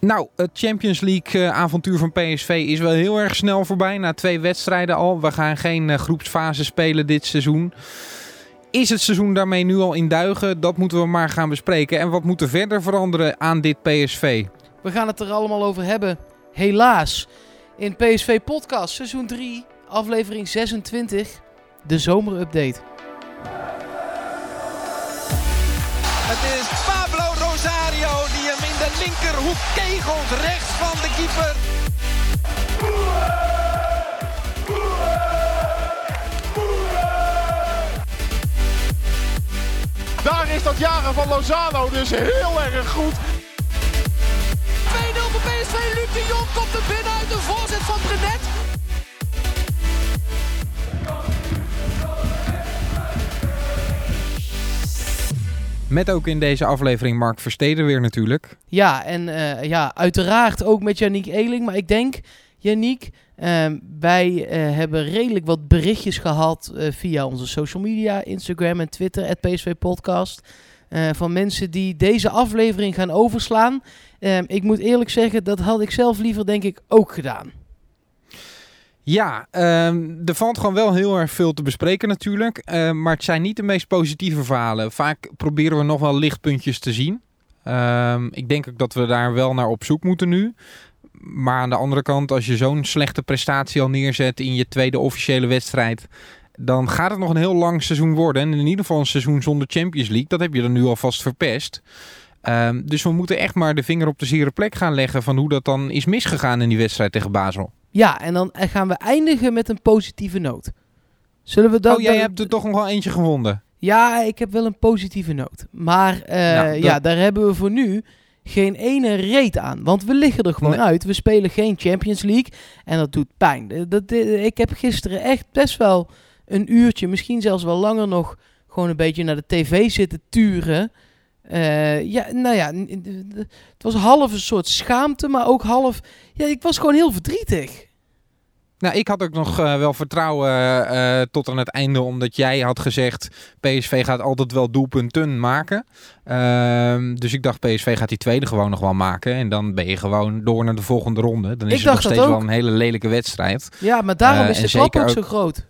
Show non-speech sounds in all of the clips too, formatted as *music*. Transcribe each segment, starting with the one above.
Nou, het Champions League eh, avontuur van PSV is wel heel erg snel voorbij. Na twee wedstrijden al. We gaan geen uh, groepsfase spelen dit seizoen. Is het seizoen daarmee nu al in duigen? Dat moeten we maar gaan bespreken. En wat moet er verder veranderen aan dit PSV? We gaan het er allemaal over hebben. Helaas. In PSV Podcast seizoen 3, aflevering 26. De zomerupdate. Het is de linkerhoek kegelt. Rechts van de keeper. Daar is dat jagen van Lozano dus heel erg goed. 2-0 voor PSV. Luc de Jong komt er binnen uit de voorzet van Brenet. Met ook in deze aflevering Mark Versteden weer natuurlijk. Ja, en uh, ja, uiteraard ook met Janiek Eeling. Maar ik denk, Janiek, uh, wij uh, hebben redelijk wat berichtjes gehad via onze social media, Instagram en Twitter, het PSV Podcast. van mensen die deze aflevering gaan overslaan. Ehm, ik moet eerlijk zeggen, dat had ik zelf liever denk ik ook gedaan. Ja, um, er valt gewoon wel heel erg veel te bespreken natuurlijk. Uh, maar het zijn niet de meest positieve verhalen. Vaak proberen we nog wel lichtpuntjes te zien. Um, ik denk ook dat we daar wel naar op zoek moeten nu. Maar aan de andere kant, als je zo'n slechte prestatie al neerzet in je tweede officiële wedstrijd... dan gaat het nog een heel lang seizoen worden. En in ieder geval een seizoen zonder Champions League. Dat heb je dan nu alvast verpest. Dus we moeten echt maar de vinger op de zere plek gaan leggen... van hoe dat dan is misgegaan in die wedstrijd tegen Basel. Ja, en dan gaan we eindigen met een positieve noot. Zullen we dat... Oh, jij hebt er toch nog wel eentje gewonnen. Ja, ik heb wel een positieve noot. Maar uh, nou, dat... ja, daar hebben we voor nu geen ene reet aan. Want we liggen er gewoon nee. uit. We spelen geen Champions League. En dat doet pijn. Dat, ik heb gisteren echt best wel een uurtje, misschien zelfs wel langer nog, gewoon een beetje naar de tv zitten turen. Uh, ja, nou ja, het was half een soort schaamte, maar ook half... Ja, ik was gewoon heel verdrietig. Nou, ik had ook nog uh, wel vertrouwen uh, tot aan het einde, omdat jij had gezegd: PSV gaat altijd wel doelpunten maken. Uh, dus ik dacht: PSV gaat die tweede gewoon nog wel maken. En dan ben je gewoon door naar de volgende ronde. Dan is ik het nog steeds wel een hele lelijke wedstrijd. Ja, maar daarom is de klap ook zo groot.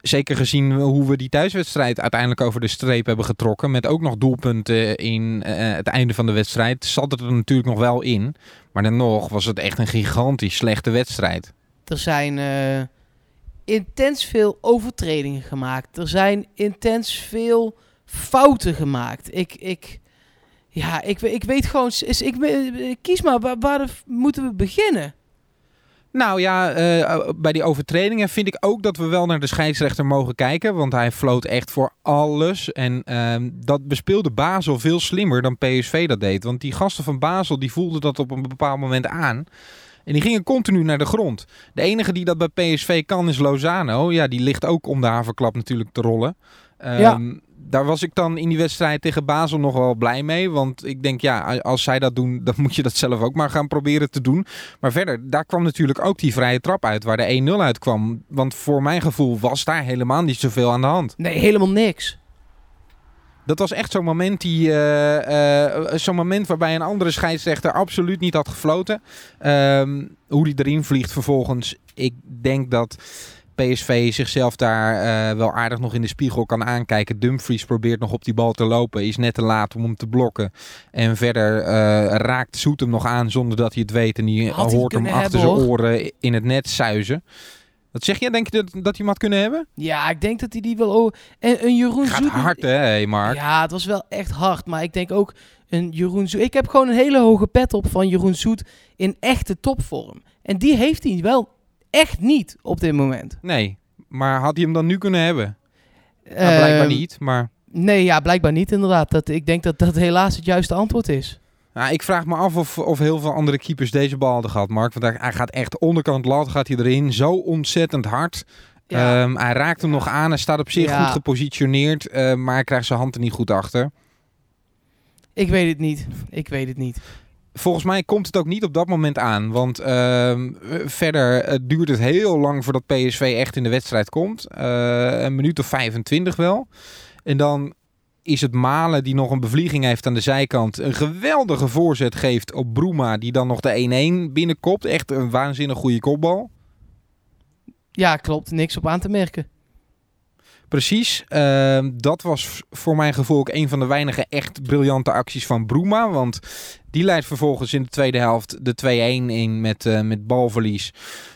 Zeker gezien hoe we die thuiswedstrijd uiteindelijk over de streep hebben getrokken. Met ook nog doelpunten in uh, het einde van de wedstrijd. Zat het er natuurlijk nog wel in. Maar dan nog was het echt een gigantisch slechte wedstrijd. Er zijn uh, intens veel overtredingen gemaakt. Er zijn intens veel fouten gemaakt. Ik, ik, ja, ik, ik weet gewoon... Is, ik, kies maar, waar moeten we beginnen? Nou ja, uh, bij die overtredingen vind ik ook dat we wel naar de scheidsrechter mogen kijken. Want hij floot echt voor alles. En uh, dat bespeelde Basel veel slimmer dan PSV dat deed. Want die gasten van Basel die voelden dat op een bepaald moment aan. En die gingen continu naar de grond. De enige die dat bij PSV kan is Lozano. Ja, die ligt ook om de haverklap natuurlijk te rollen. Um, ja daar was ik dan in die wedstrijd tegen Basel nog wel blij mee. Want ik denk, ja, als zij dat doen, dan moet je dat zelf ook maar gaan proberen te doen. Maar verder, daar kwam natuurlijk ook die vrije trap uit, waar de 1-0 uitkwam. Want voor mijn gevoel was daar helemaal niet zoveel aan de hand. Nee, helemaal niks. Dat was echt zo'n moment, die, uh, uh, zo'n moment waarbij een andere scheidsrechter absoluut niet had gefloten. Um, hoe die erin vliegt vervolgens. Ik denk dat PSV zichzelf daar uh, wel aardig nog in de spiegel kan aankijken. Dumfries probeert nog op die bal te lopen. Is net te laat om hem te blokken. En verder uh, raakt Soet hem nog aan zonder dat hij het weet. En die Had hoort hem achter hebben, zijn hoor. oren in het net suizen. Wat zeg je? Denk je dat, dat hij hem had kunnen hebben? Ja, ik denk dat hij die wel... Oh, en een Jeroen Gaat Zoet... hard hè, hey Mark? Ja, het was wel echt hard. Maar ik denk ook een Jeroen Zoet... Ik heb gewoon een hele hoge pet op van Jeroen Zoet in echte topvorm. En die heeft hij wel echt niet op dit moment. Nee, maar had hij hem dan nu kunnen hebben? Uh, nou, blijkbaar niet, maar... Nee, ja, blijkbaar niet inderdaad. Dat, ik denk dat dat helaas het juiste antwoord is. Nou, ik vraag me af of, of heel veel andere keepers deze bal hadden gehad, Mark. Want hij, hij gaat echt onderkant lat, gaat hij erin. Zo ontzettend hard. Ja. Um, hij raakt hem nog aan. Hij staat op zich Ja. goed gepositioneerd. uh, maar hij krijgt zijn hand er niet goed achter. Ik weet het niet. Ik weet het niet. Volgens mij komt het ook niet op dat moment aan. Want uh, verder uh, duurt het heel lang voordat PSV echt in de wedstrijd komt. Uh, een minuut of 25 wel. En dan is het Malen die nog een bevlieging heeft aan de zijkant. Een geweldige voorzet geeft op Bruma, die dan nog de 1-1 binnenkopt. Echt een waanzinnig goede kopbal. Ja, klopt. Niks op aan te merken. Precies. Ehm, dat was voor mijn gevoel ook een van de weinige echt briljante acties van Bruma. Want die leidt vervolgens in de tweede helft de 2-1 in met, uh, met balverlies.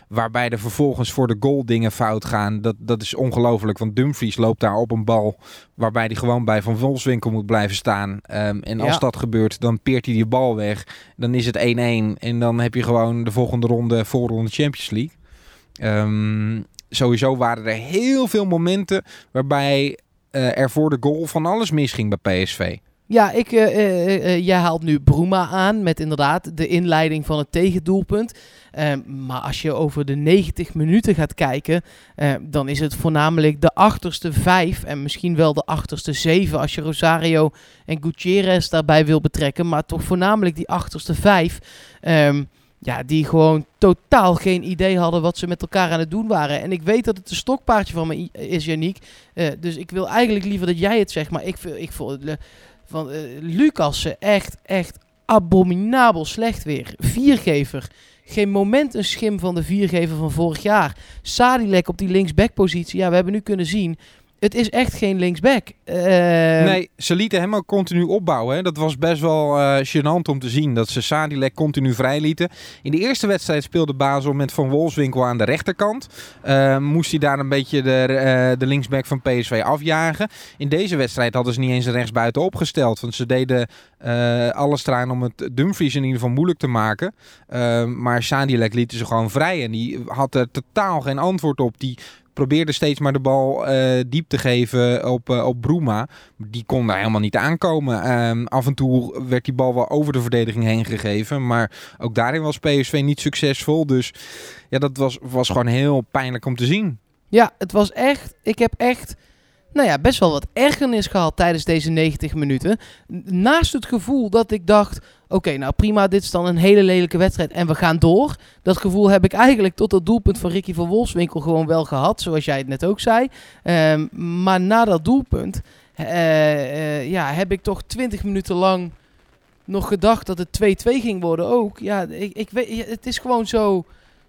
Waarbij er vervolgens voor de goal dingen fout gaan. Dat, dat is ongelooflijk. Want Dumfries loopt daar op een bal. Waarbij hij gewoon bij Van Wolfswinkel moet blijven staan. Ehm, en als dat gebeurt, dan peert hij die bal weg. Dan is het 1-1. En dan heb je gewoon de volgende ronde, voorronde Champions League. Um, sowieso waren er heel veel momenten waarbij uh, er voor de goal van alles misging bij PSV. Ja, ik, uh, uh, jij haalt nu Bruma aan met inderdaad de inleiding van het tegendoelpunt. Ehm, maar als je over de 90 minuten gaat kijken, dan is het voornamelijk de achterste vijf en misschien wel de achterste zeven als je Rosario en Gutierrez daarbij wil betrekken. Maar toch voornamelijk die achterste vijf. Um, ja, die gewoon totaal geen idee hadden wat ze met elkaar aan het doen waren. En ik weet dat het een stokpaardje van me is, Janiek. Uh, dus ik wil eigenlijk liever dat jij het zegt. Maar ik, ik vond van uh, Lucas echt, echt abominabel slecht weer. Viergever. Geen moment een schim van de viergever van vorig jaar. Sadilek op die linksbackpositie. Ja, we hebben nu kunnen zien het is echt geen linksback. Uh... Nee, ze lieten hem ook continu opbouwen. Hè. Dat was best wel uh, gênant om te zien. Dat ze Sadilek continu vrij lieten. In de eerste wedstrijd speelde Basel met Van Wolfswinkel aan de rechterkant. Uh, moest hij daar een beetje de, de linksback van PSV afjagen. In deze wedstrijd hadden ze niet eens een rechtsbuiten opgesteld. Want ze deden alles eraan om het Dumfries in ieder geval moeilijk te maken. maar Sadilek lieten ze gewoon vrij. En die had er totaal geen antwoord op. Die probeerde steeds maar de bal uh, diep te geven op, uh, op Bruma. Die kon daar helemaal niet aankomen. Um, af en toe werd die bal wel over de verdediging heen gegeven. Maar ook daarin was PSV niet succesvol. Dus ja, dat was, was gewoon heel pijnlijk om te zien. Ja, het was echt... Ik heb echt nou ja, best wel wat ergernis gehad tijdens deze 90 minuten. Naast het gevoel dat ik dacht: oké, nou prima, dit is dan een hele lelijke wedstrijd en we gaan door. Dat gevoel heb ik eigenlijk tot het doelpunt van Ricky van Wolfswinkel gewoon wel gehad, zoals jij het net ook zei. Um, maar na dat doelpunt uh, uh, ja, heb ik toch 20 minuten lang nog gedacht dat het 2-2 ging worden ook. Ja, ik, ik weet, het is gewoon zo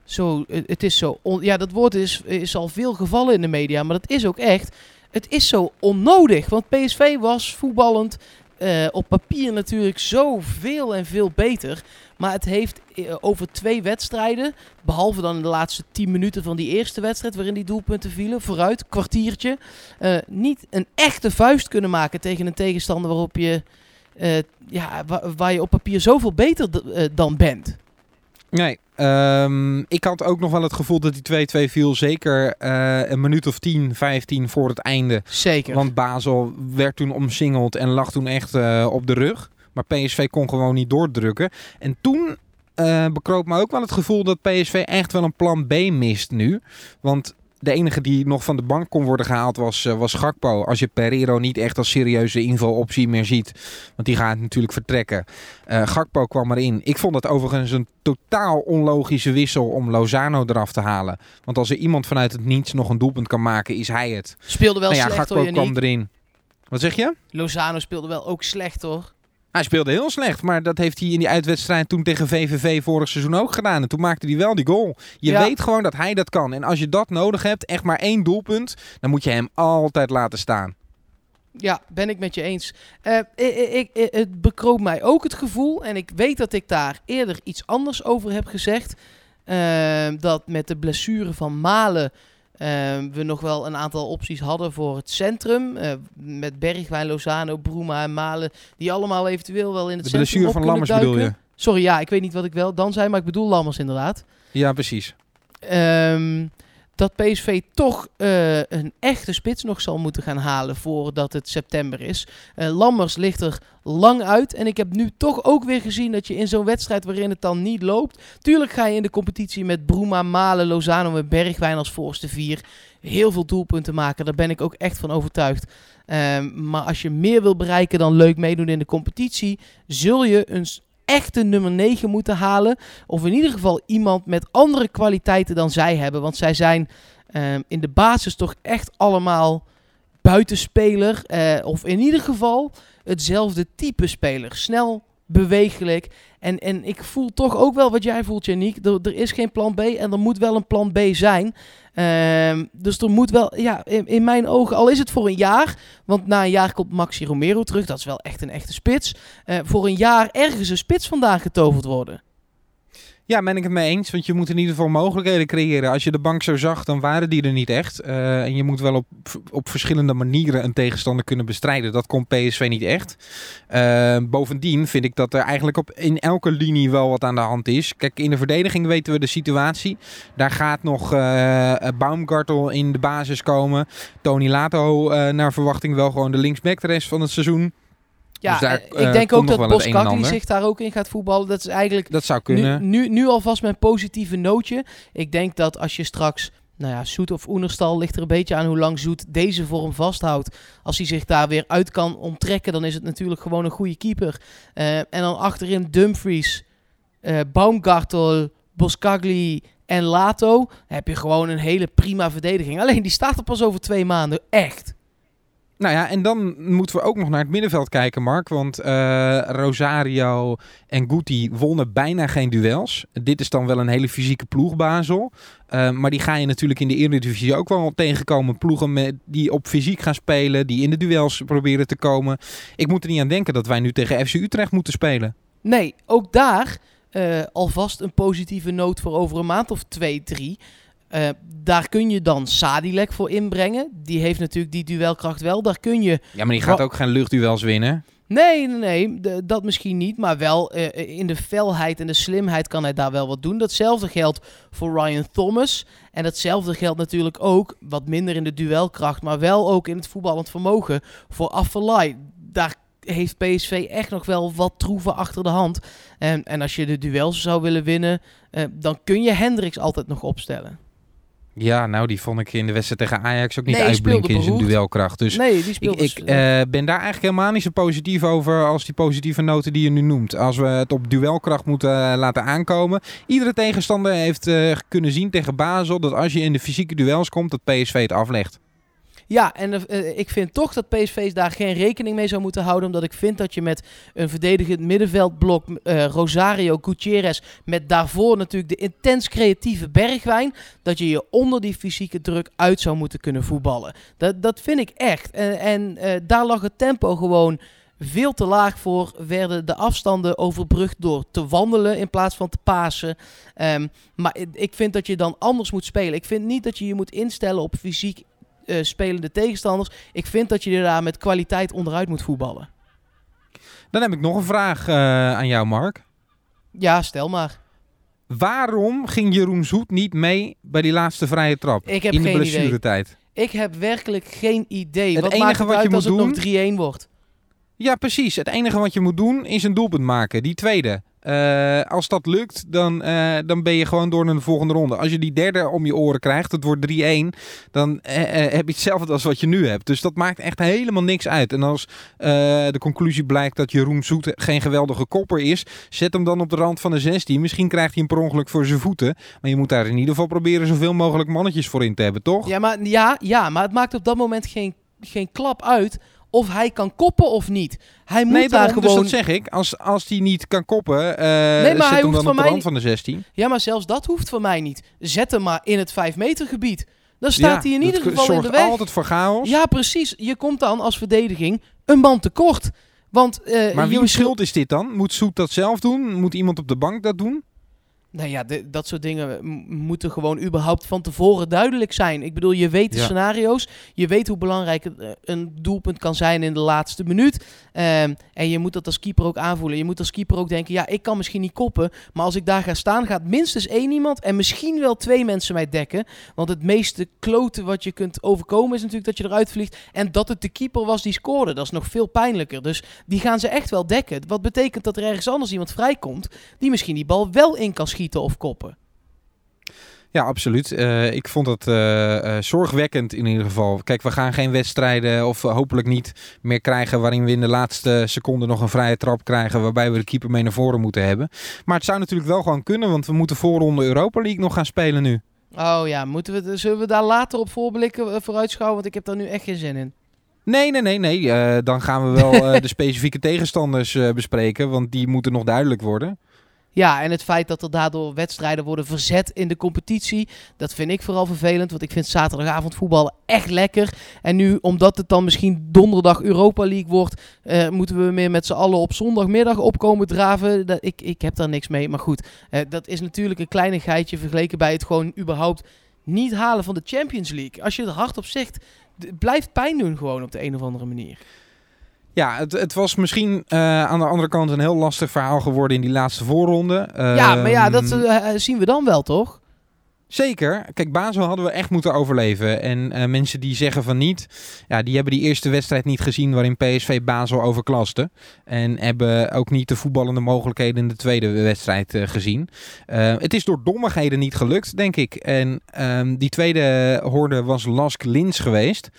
zo, het is zo, on, ja, dat woord is, is al veel gevallen in de media, maar dat is ook echt het is zo onnodig. Want PSV was voetballend uh, op papier natuurlijk zoveel en veel beter. Maar het heeft uh, over twee wedstrijden, behalve dan de laatste tien minuten van die eerste wedstrijd waarin die doelpunten vielen, vooruit, kwartiertje, uh, niet een echte vuist kunnen maken tegen een tegenstander waarop je, ja, waar, je op papier zoveel beter dan bent. Nee, um, ik had ook nog wel het gevoel dat die 2-2 viel. Zeker uh, een minuut of 10, 15 voor het einde. Zeker. Want Basel werd toen omsingeld en lag toen echt uh, op de rug. Maar PSV kon gewoon niet doordrukken. En toen uh, bekroop me ook wel het gevoel dat PSV echt wel een plan B mist nu. Want de enige die nog van de bank kon worden gehaald was, uh, was Gakpo. Als je Pereiro niet echt als serieuze invaloptie meer ziet. Want die gaat natuurlijk vertrekken. Uh, Gakpo kwam erin. Ik vond het overigens een totaal onlogische wissel om Lozano eraf te halen. Want als er iemand vanuit het niets nog een doelpunt kan maken, is hij het. Speelde wel nou ja, slecht Gakpo hoor, kwam erin. Wat zeg je? Lozano speelde wel ook slecht hoor. Hij speelde heel slecht, maar dat heeft hij in die uitwedstrijd toen tegen VVV vorig seizoen ook gedaan. En toen maakte hij wel die goal. Je ja. weet gewoon dat hij dat kan. En als je dat nodig hebt, echt maar één doelpunt, dan moet je hem altijd laten staan. Ja, ben ik met je eens. Uh, ik, ik, het bekroop mij ook het gevoel, en ik weet dat ik daar eerder iets anders over heb gezegd, uh, dat met de blessure van Malen we nog wel een aantal opties hadden voor het centrum. Uh, met Bergwijn, Lozano, Bruma en Malen. Die allemaal eventueel wel in het de centrum blessure van Lammers duiken. bedoel je? Sorry, ja, ik weet niet wat ik wel dan zei, maar ik bedoel Lammers inderdaad. Ja, precies. Um, dat PSV toch uh, een echte spits nog zal moeten gaan halen voordat het september is. Uh, Lammers ligt er lang uit. En ik heb nu toch ook weer gezien dat je in zo'n wedstrijd waarin het dan niet loopt. Tuurlijk ga je in de competitie met Bruma, Malen, Lozano en Bergwijn als voorste vier heel veel doelpunten maken. Daar ben ik ook echt van overtuigd. Um, maar als je meer wil bereiken dan leuk meedoen in de competitie, zul je een echte nummer 9 moeten halen. Of in ieder geval iemand met andere kwaliteiten dan zij hebben. Want zij zijn um, in de basis toch echt allemaal buitenspeler. of in ieder geval hetzelfde type speler. Snel, bewegelijk. En, en ik voel toch ook wel wat jij voelt, Janiek. Er, er is geen plan B en er moet wel een plan B zijn. Ehm, dus er moet wel, ja, in, in, mijn ogen, al is het voor een jaar. Want na een jaar komt Maxi Romero terug. Dat is wel echt een echte spits. Uh, voor een jaar ergens een spits vandaan getoverd worden. Ja, ben ik het mee eens. Want je moet in ieder geval mogelijkheden creëren. Als je de bank zo zag, dan waren die er niet echt. Uh, en je moet wel op, op verschillende manieren een tegenstander kunnen bestrijden. Dat komt PSV niet echt. Uh, bovendien vind ik dat er eigenlijk op in elke linie wel wat aan de hand is. Kijk, in de verdediging weten we de situatie. Daar gaat nog uh, Baumgartel in de basis komen. Tony Lato naar verwachting wel gewoon de linksback de rest van het seizoen. Ja, dus daar, ik denk uh, ook dat Boskakli zich daar ook in gaat voetballen. Dat is eigenlijk dat zou kunnen. Nu, nu, nu alvast mijn positieve nootje. Ik denk dat als je straks nou ja, Zoet of Oenerstal ligt er een beetje aan hoe lang Zoet deze vorm vasthoudt. Als hij zich daar weer uit kan onttrekken, dan is het natuurlijk gewoon een goede keeper. Uh, en dan achterin Dumfries, uh, Baumgartel, Boskagli en Lato. heb je gewoon een hele prima verdediging. Alleen die staat er pas over twee maanden. Echt. Nou ja, en dan moeten we ook nog naar het middenveld kijken, Mark. Want uh, Rosario en Guti wonnen bijna geen duels. Dit is dan wel een hele fysieke ploeg, Basel. Uh, maar die ga je natuurlijk in de Eredivisie ook wel tegenkomen. Ploegen met, die op fysiek gaan spelen, die in de duels proberen te komen. Ik moet er niet aan denken dat wij nu tegen FC Utrecht moeten spelen. Nee, ook daar uh, alvast een positieve noot voor over een maand of twee, drie. Uh, daar kun je dan Sadilek voor inbrengen. Die heeft natuurlijk die duelkracht wel. Daar kun je... Ja, maar die gaat ook geen luchtduels winnen. Nee, nee, nee, dat misschien niet. Maar wel uh, in de felheid en de slimheid kan hij daar wel wat doen. Datzelfde geldt voor Ryan Thomas. En datzelfde geldt natuurlijk ook, wat minder in de duelkracht, maar wel ook in het voetballend vermogen voor Affelay. Daar heeft PSV echt nog wel wat troeven achter de hand. En, en als je de duels zou willen winnen, uh, dan kun je Hendricks altijd nog opstellen. Ja, nou, die vond ik in de wedstrijd tegen Ajax ook niet nee, uitblinken in zijn duelkracht. Dus nee, die speelde ik, ik uh, ben daar eigenlijk helemaal niet zo positief over als die positieve noten die je nu noemt. Als we het op duelkracht moeten uh, laten aankomen. Iedere tegenstander heeft uh, kunnen zien tegen Basel dat als je in de fysieke duels komt, dat PSV het aflegt. Ja, en uh, ik vind toch dat PSV daar geen rekening mee zou moeten houden. Omdat ik vind dat je met een verdedigend middenveldblok, uh, Rosario, Gutierrez, met daarvoor natuurlijk de intens creatieve Bergwijn, dat je je onder die fysieke druk uit zou moeten kunnen voetballen. Dat, dat vind ik echt. En, en daar lag het tempo gewoon veel te laag voor. Werden de afstanden overbrugd door te wandelen in plaats van te pasen. Um, maar ik vind dat je dan anders moet spelen. Ik vind niet dat je je moet instellen op fysiek uh, spelende tegenstanders. Ik vind dat je daar met kwaliteit onderuit moet voetballen. Dan heb ik nog een vraag uh, aan jou, Mark. Ja, stel maar. Waarom ging Jeroen Zoet niet mee bij die laatste vrije trap ik heb in de geen blessuretijd? Idee. Ik heb werkelijk geen idee. Het wat enige maakt het wat uit je als moet het nog 3-1 wordt? Ja, precies. Het enige wat je moet doen is een doelpunt maken. Die tweede. Uh, als dat lukt, dan, uh, dan ben je gewoon door naar de volgende ronde. Als je die derde om je oren krijgt, het wordt 3-1, dan uh, heb je hetzelfde als wat je nu hebt. Dus dat maakt echt helemaal niks uit. En als de conclusie blijkt dat Jeroen Zoet geen geweldige kopper is, zet hem dan op de rand van de 16. Misschien krijgt hij een per ongeluk voor zijn voeten. Maar je moet daar in ieder geval proberen zoveel mogelijk mannetjes voor in te hebben, toch? Ja, maar, ja, ja, maar het maakt op dat moment geen, geen klap uit of hij kan koppen of niet. Hij moet nee, daar daarom, gewoon... Dus dat zeg ik. Als, als hij niet kan koppen, uh, nee, maar zet hij hem dan op de rand van de 16. Ja, maar zelfs dat hoeft voor mij niet. Zet hem maar in het 5 meter gebied. Dan staat ja, hij in ieder geval in de weg. altijd voor chaos. Ja, precies. Je komt dan als verdediging een man tekort. Want, uh, maar wie schuld is dit dan? Moet Soet dat zelf doen? Moet iemand op de bank dat doen? Nou ja, de, dat soort dingen moeten gewoon überhaupt van tevoren duidelijk zijn. Ik bedoel, je weet de scenario's. Je weet hoe belangrijk eh, een doelpunt kan zijn in de laatste minuut. Um, en je moet dat als keeper ook aanvoelen. Je moet als keeper ook denken, ja, ik kan misschien niet koppen. Maar als ik daar ga staan, gaat minstens één iemand en misschien wel twee mensen mij dekken. Want het meeste kloten wat je kunt overkomen is natuurlijk dat je eruit vliegt. En dat het de keeper was die scoorde. Dat is nog veel pijnlijker. Dus die gaan ze echt wel dekken. Wat betekent dat er ergens anders iemand vrijkomt die misschien die bal wel in kan schieten of koppen. Ja, absoluut. Uh, ik vond het uh, uh, zorgwekkend in ieder geval. Kijk, we gaan geen wedstrijden of hopelijk niet meer krijgen waarin we in de laatste seconde nog een vrije trap krijgen waarbij we de keeper mee naar voren moeten hebben. Maar het zou natuurlijk wel gewoon kunnen, want we moeten voorronde Europa League nog gaan spelen nu. Oh ja, moeten we, zullen we daar later op voorblikken, vooruitschouwen? Want ik heb daar nu echt geen zin in. Nee, nee, nee, nee. Dan gaan we wel *laughs* de specifieke tegenstanders bespreken, want die moeten nog duidelijk worden. Ja, en het feit dat er daardoor wedstrijden worden verzet in de competitie, dat vind ik vooral vervelend. Want ik vind zaterdagavond voetballen echt lekker. En nu, omdat het dan misschien donderdag Europa League wordt, uh, moeten we meer met z'n allen op zondagmiddag opkomen draven. Dat, ik, ik heb daar niks mee. Maar goed, uh, dat is natuurlijk een kleinigheidje vergeleken bij het gewoon überhaupt niet halen van de Champions League. Als je er hard op zegt, het blijft pijn doen gewoon op de een of andere manier. Ja, het, het was misschien uh, aan de andere kant een heel lastig verhaal geworden in die laatste voorronde. ja, maar ja, dat uh, zien we dan wel, toch? Zeker. Kijk, Basel hadden we echt moeten overleven. En uh, mensen die zeggen van niet, ja, die hebben die eerste wedstrijd niet gezien waarin PSV Basel overklaste. En hebben ook niet de voetballende mogelijkheden in de tweede wedstrijd gezien. Het is door dommigheden niet gelukt, denk ik. En um, die tweede hoorde was Lask Lins geweest.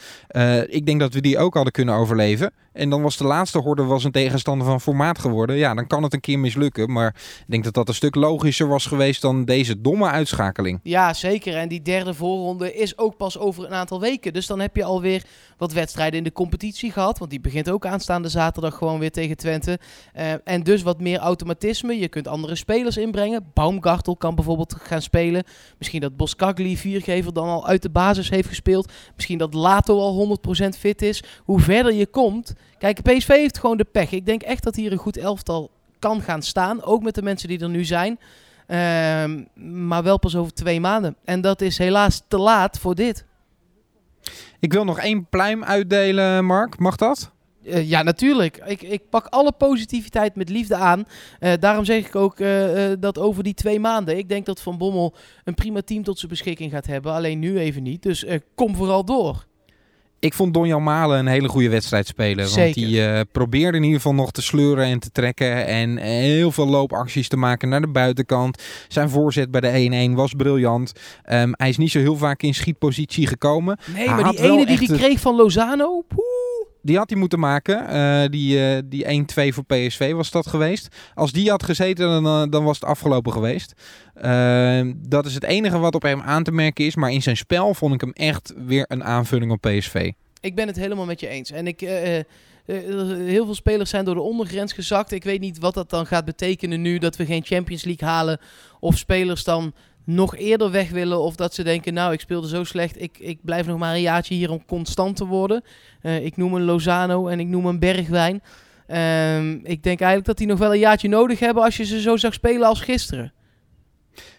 ik denk dat we die ook hadden kunnen overleven. En dan was de laatste horde was een tegenstander van formaat geworden. Ja, dan kan het een keer mislukken. Maar ik denk dat dat een stuk logischer was geweest dan deze domme uitschakeling. Ja, zeker. En die derde voorronde is ook pas over een aantal weken. Dus dan heb je alweer wat wedstrijden in de competitie gehad. Want die begint ook aanstaande zaterdag gewoon weer tegen Twente. Uh, en dus wat meer automatisme. Je kunt andere spelers inbrengen. Baumgartel kan bijvoorbeeld gaan spelen. Misschien dat Boskagli, viergever, dan al uit de basis heeft gespeeld. Misschien dat Lato al 100% fit is. Hoe verder je komt... Kijk, PSV heeft gewoon de pech. Ik denk echt dat hier een goed elftal kan gaan staan. Ook met de mensen die er nu zijn. Uh, maar wel pas over twee maanden. En dat is helaas te laat voor dit. Ik wil nog één pluim uitdelen, Mark. Mag dat? Uh, ja, natuurlijk. Ik, ik pak alle positiviteit met liefde aan. Uh, daarom zeg ik ook uh, dat over die twee maanden. Ik denk dat Van Bommel een prima team tot zijn beschikking gaat hebben. Alleen nu even niet. Dus kom vooral door. Ik vond Donjan Malen een hele goede wedstrijd spelen. Zeker. Want die uh, probeerde in ieder geval nog te sleuren en te trekken. En heel veel loopacties te maken naar de buitenkant. Zijn voorzet bij de 1-1 was briljant. Um, hij is niet zo heel vaak in schietpositie gekomen. Nee, hij maar die ene die hij kreeg van Lozano... Poeh. Die had hij moeten maken. Uh, die uh, die 1-2 voor PSV was dat geweest. Als die had gezeten, dan, dan was het afgelopen geweest. Dat is het enige wat op hem aan te merken is. Maar in zijn spel vond ik hem echt weer een aanvulling op PSV. Ik ben het helemaal met je eens. En ik... Heel veel spelers zijn door de ondergrens gezakt. Ik weet niet wat dat dan gaat betekenen nu dat we geen Champions League halen. Of spelers dan nog eerder weg willen. Of dat ze denken, nou, ik speelde zo slecht. Ik, ik blijf nog maar een jaartje hier om constant te worden. Uh, ik noem een Lozano en ik noem een Bergwijn. Uh, ik denk eigenlijk dat die nog wel een jaartje nodig hebben als je ze zo zag spelen als gisteren.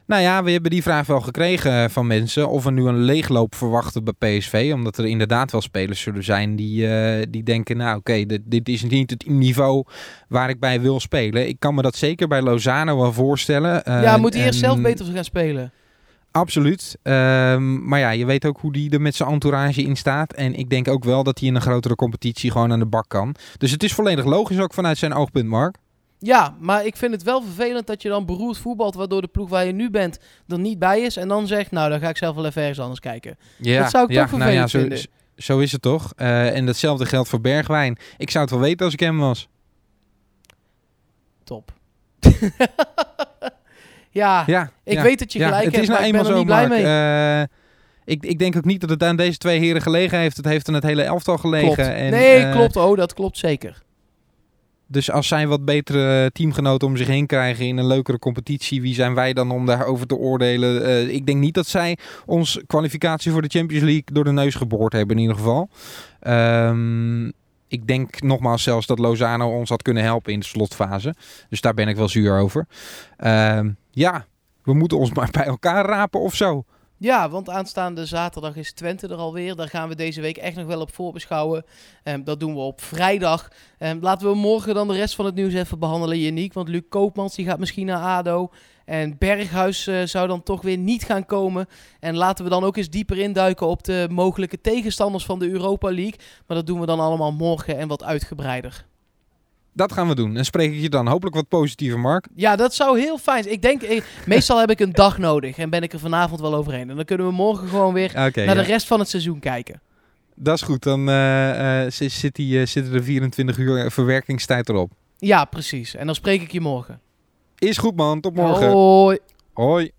Nou ja, we hebben die vraag wel gekregen van mensen of we nu een leegloop verwachten bij PSV. Omdat er inderdaad wel spelers zullen zijn die, uh, die denken, nou oké, okay, dit, dit, is niet het niveau waar ik bij wil spelen. Ik kan me dat zeker bij Lozano wel voorstellen. Uh, ja, moet hij eerst zelf beter gaan spelen? Absoluut. Um, maar ja, je weet ook hoe die er met zijn entourage in staat. En ik denk ook wel dat hij in een grotere competitie gewoon aan de bak kan. Dus het is volledig logisch ook vanuit zijn oogpunt, Mark. Ja, maar ik vind het wel vervelend dat je dan beroerd voetbalt, waardoor de ploeg waar je nu bent er niet bij is. En dan zegt, nou, dan ga ik zelf wel even ergens anders kijken. Ja, dat zou ik ja, toch vervelend nou ja, zo, vinden. Zo is het toch? Uh, en datzelfde geldt voor Bergwijn. Ik zou het wel weten als ik hem was. Top. *laughs* ja, ja, ik ja, weet dat je gelijk hebt, maar nou ik ben er niet blij mee. Uh, ik, ik denk ook niet dat het aan deze twee heren gelegen heeft. Het heeft aan het hele elftal gelegen. Klopt. En, nee, uh, klopt. Oh, dat klopt zeker. Dus als zij wat betere teamgenoten om zich heen krijgen in een leukere competitie, wie zijn wij dan om daarover te oordelen? Uh, ik denk niet dat zij ons kwalificatie voor de Champions League door de neus geboord hebben in ieder geval. Um, ik denk nogmaals zelfs dat Lozano ons had kunnen helpen in de slotfase. Dus daar ben ik wel zuur over. Uh, ja, we moeten ons maar bij elkaar rapen of zo. Ja, want aanstaande zaterdag is Twente er alweer. Daar gaan we deze week echt nog wel op voorbeschouwen. Um, dat doen we op vrijdag. Um, laten we morgen dan de rest van het nieuws even behandelen, Janiek. Want Luc Koopmans die gaat misschien naar ADO. En Berghuis uh, zou dan toch weer niet gaan komen. En laten we dan ook eens dieper induiken op de mogelijke tegenstanders van de Europa League. Maar dat doen we dan allemaal morgen en wat uitgebreider. Dat gaan we doen. En spreek ik je dan hopelijk wat positiever, Mark. Ja, dat zou heel fijn zijn. Ik denk, ik, meestal heb ik een dag nodig en ben ik er vanavond wel overheen. En dan kunnen we morgen gewoon weer okay, naar ja. de rest van het seizoen kijken. Dat is goed. Dan uh, uh, zit die, uh, zitten er 24 uur verwerkingstijd erop. Ja, precies. En dan spreek ik je morgen. Is goed, man. Tot morgen. Hoi. Hoi.